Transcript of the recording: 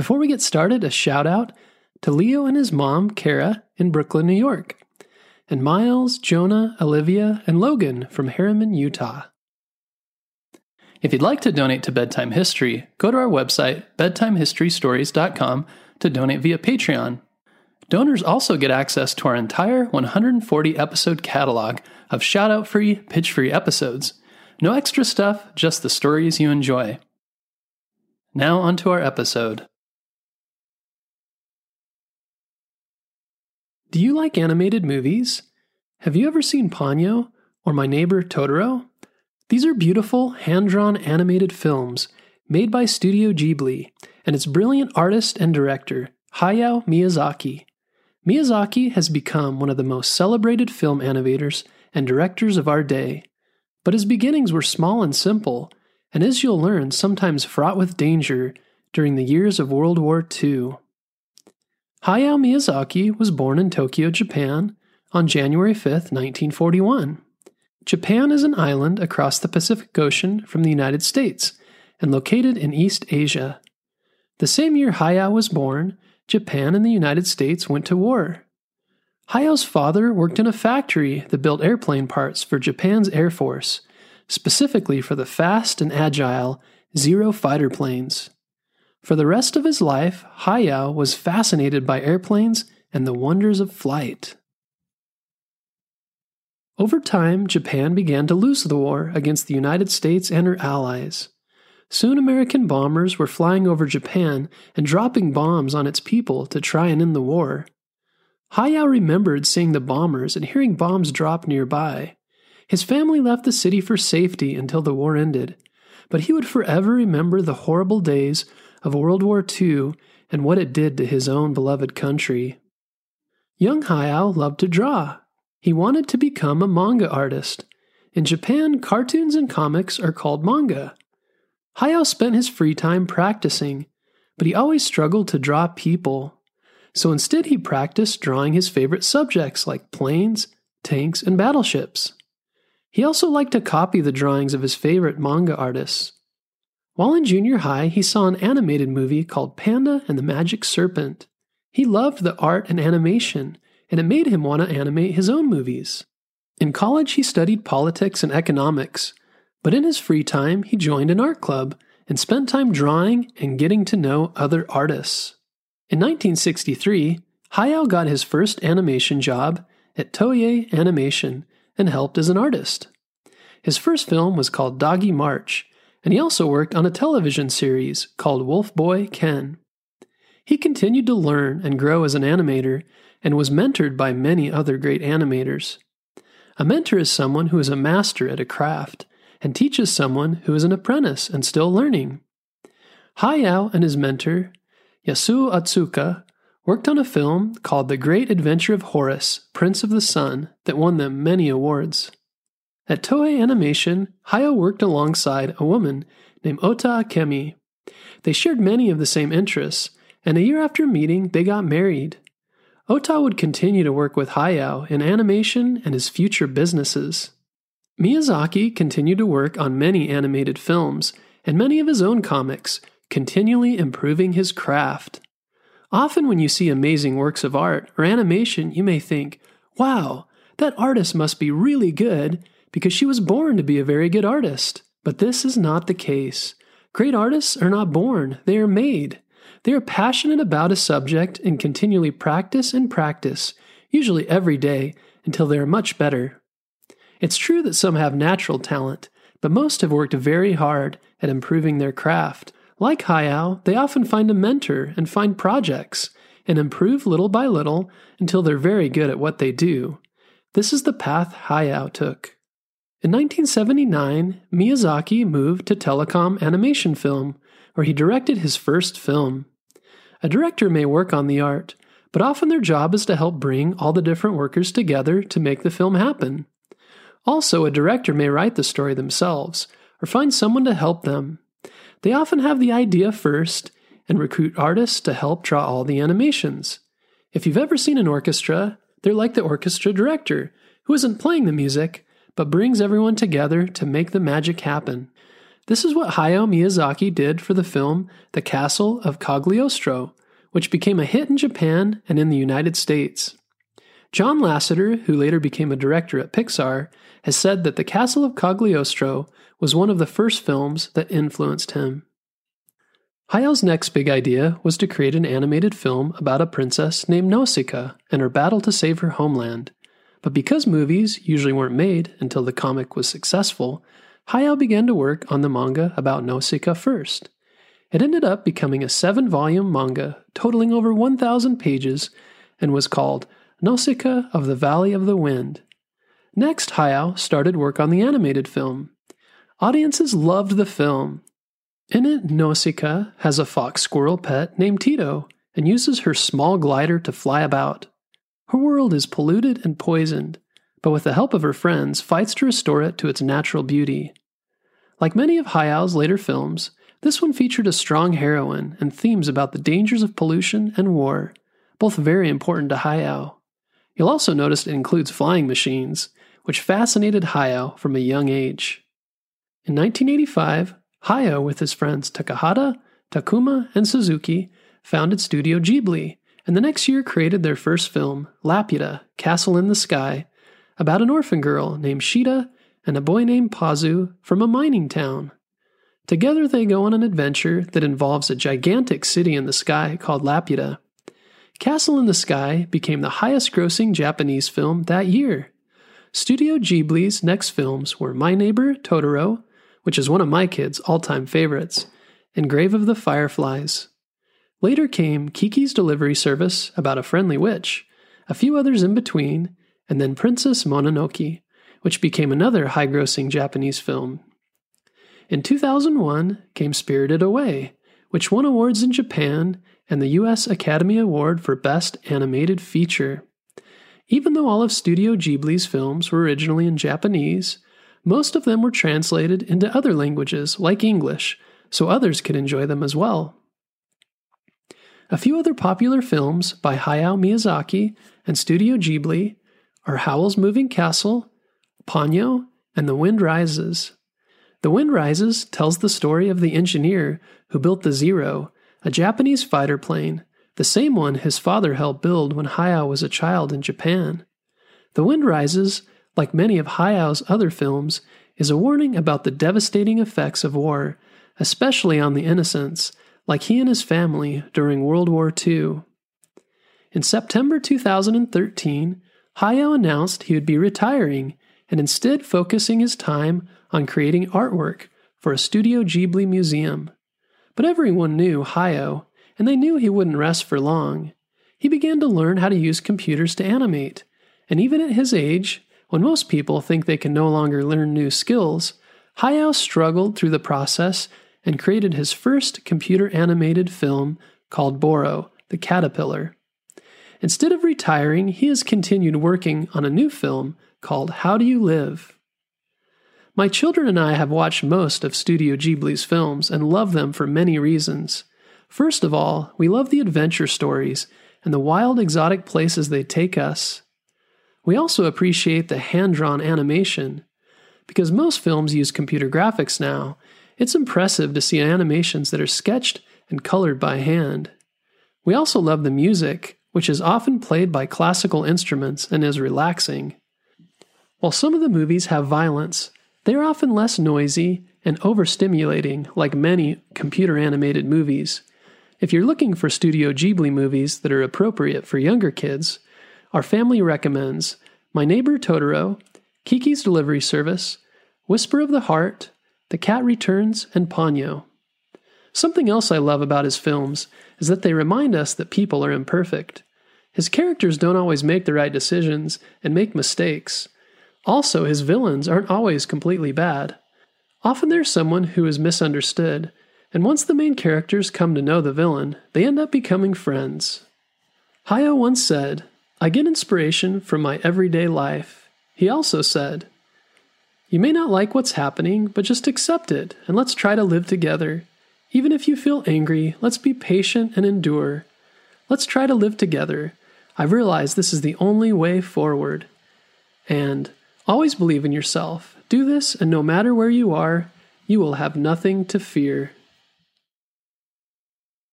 Before we get started, a shout out to Leo and his mom, Kara, in Brooklyn, New York, and Miles, Jonah, Olivia, and Logan from Herriman, Utah. If you'd like to donate to Bedtime History, go to our website, bedtimehistorystories.com, to donate via Patreon. Donors also get access to our entire 140 episode catalog of shout out free, pitch free episodes. No extra stuff, just the stories you enjoy. Now, onto our episode. Do you like animated movies? Have you ever seen Ponyo or My Neighbor Totoro? These are beautiful, hand drawn animated films made by Studio Ghibli and its brilliant artist and director, Hayao Miyazaki. Miyazaki has become one of the most celebrated film animators and directors of our day. But his beginnings were small and simple, and as you'll learn, sometimes fraught with danger during the years of World War II. Hayao Miyazaki was born in Tokyo, Japan on January 5, 1941. Japan is an island across the Pacific Ocean from the United States and located in East Asia. The same year Hayao was born, Japan and the United States went to war. Hayao's father worked in a factory that built airplane parts for Japan's Air Force, specifically for the fast and agile Zero fighter planes. For the rest of his life, Hayao was fascinated by airplanes and the wonders of flight. Over time, Japan began to lose the war against the United States and her allies. Soon, American bombers were flying over Japan and dropping bombs on its people to try and end the war. Hayao remembered seeing the bombers and hearing bombs drop nearby. His family left the city for safety until the war ended, but he would forever remember the horrible days of World War II and what it did to his own beloved country. Young Hayao loved to draw. He wanted to become a manga artist. In Japan, cartoons and comics are called manga. Hayao spent his free time practicing, but he always struggled to draw people. So instead, he practiced drawing his favorite subjects like planes, tanks, and battleships. He also liked to copy the drawings of his favorite manga artists. While in junior high, he saw an animated movie called Panda and the Magic Serpent. He loved the art and animation, and it made him want to animate his own movies. In college, he studied politics and economics, but in his free time, he joined an art club and spent time drawing and getting to know other artists. In 1963, Hayao got his first animation job at Toei Animation and helped as an artist. His first film was called Doggy March, and he also worked on a television series called Wolf Boy Ken. He continued to learn and grow as an animator and was mentored by many other great animators. A mentor is someone who is a master at a craft and teaches someone who is an apprentice and still learning. Hayao and his mentor, Yasuo Otsuka, worked on a film called The Great Adventure of Horus, Prince of the Sun, that won them many awards. At Toei Animation, Hayao worked alongside a woman named Ota Akemi. They shared many of the same interests, and a year after meeting, they got married. Ota would continue to work with Hayao in animation and his future businesses. Miyazaki continued to work on many animated films and many of his own comics, continually improving his craft. Often, when you see amazing works of art or animation, you may think, wow, that artist must be really good because she was born to be a very good artist. But this is not the case. Great artists are not born, they are made. They are passionate about a subject and continually practice and practice, usually every day, until they are much better. It's true that some have natural talent, but most have worked very hard at improving their craft. Like Hayao, they often find a mentor and find projects and improve little by little until they're very good at what they do. This is the path Hayao took. In 1979, Miyazaki moved to Telecom Animation Film, where he directed his first film. A director may work on the art, but often their job is to help bring all the different workers together to make the film happen. Also, a director may write the story themselves or find someone to help them. They often have the idea first and recruit artists to help draw all the animations. If you've ever seen an orchestra, they're like the orchestra director, who isn't playing the music, but brings everyone together to make the magic happen. This is what Hayao Miyazaki did for the film The Castle of Cagliostro, which became a hit in Japan and in the United States. John Lasseter, who later became a director at Pixar, has said that The Castle of Cagliostro was one of the first films that influenced him. Hayao's next big idea was to create an animated film about a princess named Nausicaa and her battle to save her homeland. But because movies usually weren't made until the comic was successful, Hayao began to work on the manga about Nausicaa first. It ended up becoming a seven volume manga totaling over 1,000 pages and was called Nausicaa of the Valley of the Wind. Next, Hayao started work on the animated film. Audiences loved the film, in it, Nausicaa has a fox squirrel pet named Teto and uses her small glider to fly about. Her world is polluted and poisoned, but with the help of her friends, fights to restore it to its natural beauty. Like many of Hayao's later films, this one featured a strong heroine and themes about the dangers of pollution and war, both very important to Hayao. You'll also notice it includes flying machines, which fascinated Hayao from a young age. In 1985, Hayao, with his friends Takahata, Tokuma, and Suzuki, founded Studio Ghibli, and the next year created their first film, Laputa Castle in the Sky, about an orphan girl named Sheeta and a boy named Pazu from a mining town. Together, they go on an adventure that involves a gigantic city in the sky called Laputa. Castle in the Sky became the highest grossing Japanese film that year. Studio Ghibli's next films were My Neighbor Totoro, which is one of my kids' all time favorites, and Grave of the Fireflies. Later came Kiki's Delivery Service about a friendly witch, a few others in between, and then Princess Mononoke, which became another high grossing Japanese film. In 2001 came Spirited Away, which won awards in Japan and the U.S. Academy Award for Best Animated Feature. Even though all of Studio Ghibli's films were originally in Japanese, most of them were translated into other languages, like English, so others could enjoy them as well. A few other popular films by Hayao Miyazaki and Studio Ghibli are Howl's Moving Castle, Ponyo, and The Wind Rises. The Wind Rises tells the story of the engineer who built the Zero, a Japanese fighter plane, the same one his father helped build when Hayao was a child in Japan. The Wind Rises like many of Hayao's other films, is a warning about the devastating effects of war, especially on the innocents, like he and his family during World War II. In September 2013, Hayao announced he would be retiring and instead focusing his time on creating artwork for a Studio Ghibli museum. But everyone knew Hayao, and they knew he wouldn't rest for long. He began to learn how to use computers to animate, and even at his age, when most people think they can no longer learn new skills, Hayao struggled through the process and created his first computer animated film called Boro, the Caterpillar. Instead of retiring, he has continued working on a new film called How Do You Live? My children and I have watched most of Studio Ghibli's films and love them for many reasons. First of all, we love the adventure stories and the wild exotic places they take us. We also appreciate the hand drawn animation. Because most films use computer graphics now, it's impressive to see animations that are sketched and colored by hand. We also love the music, which is often played by classical instruments and is relaxing. While some of the movies have violence, they are often less noisy and overstimulating, like many computer animated movies. If you're looking for Studio Ghibli movies that are appropriate for younger kids, our family recommends My Neighbor Totoro, Kiki's Delivery Service, Whisper of the Heart, The Cat Returns, and Ponyo. Something else I love about his films is that they remind us that people are imperfect. His characters don't always make the right decisions and make mistakes. Also, his villains aren't always completely bad. Often there's someone who is misunderstood, and once the main characters come to know the villain, they end up becoming friends. Hayao once said, I get inspiration from my everyday life. He also said, You may not like what's happening, but just accept it and let's try to live together. Even if you feel angry, let's be patient and endure. Let's try to live together. I realize this is the only way forward. And always believe in yourself. Do this, and no matter where you are, You will have nothing to fear.